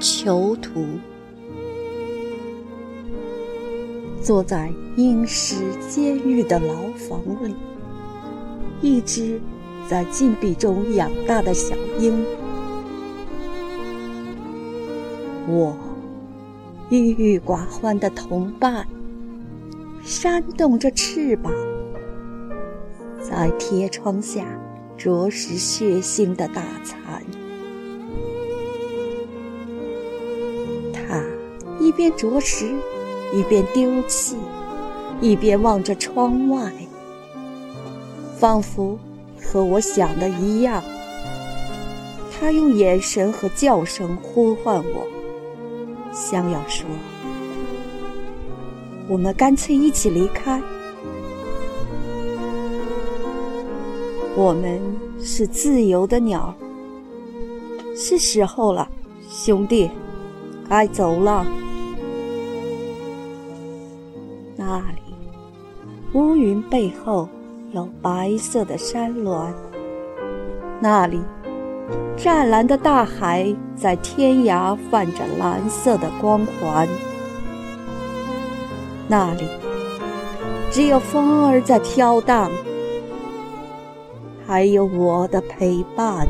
囚徒，坐在阴湿监狱的牢房里，一只在禁闭中养大的小鹰，我郁郁寡欢的同伴，扇动着翅膀，在铁窗下啄食血腥的大餐。一边啄食，一边丢弃，一边望着窗外，仿佛和我想的一样。他用眼神和叫声呼唤我，想要说：“我们干脆一起离开。我们是自由的鸟，是时候了，兄弟。”该走了。那里，乌云背后有白色的山峦；那里，湛蓝的大海在天涯泛着蓝色的光环；那里，只有风儿在飘荡，还有我的陪伴。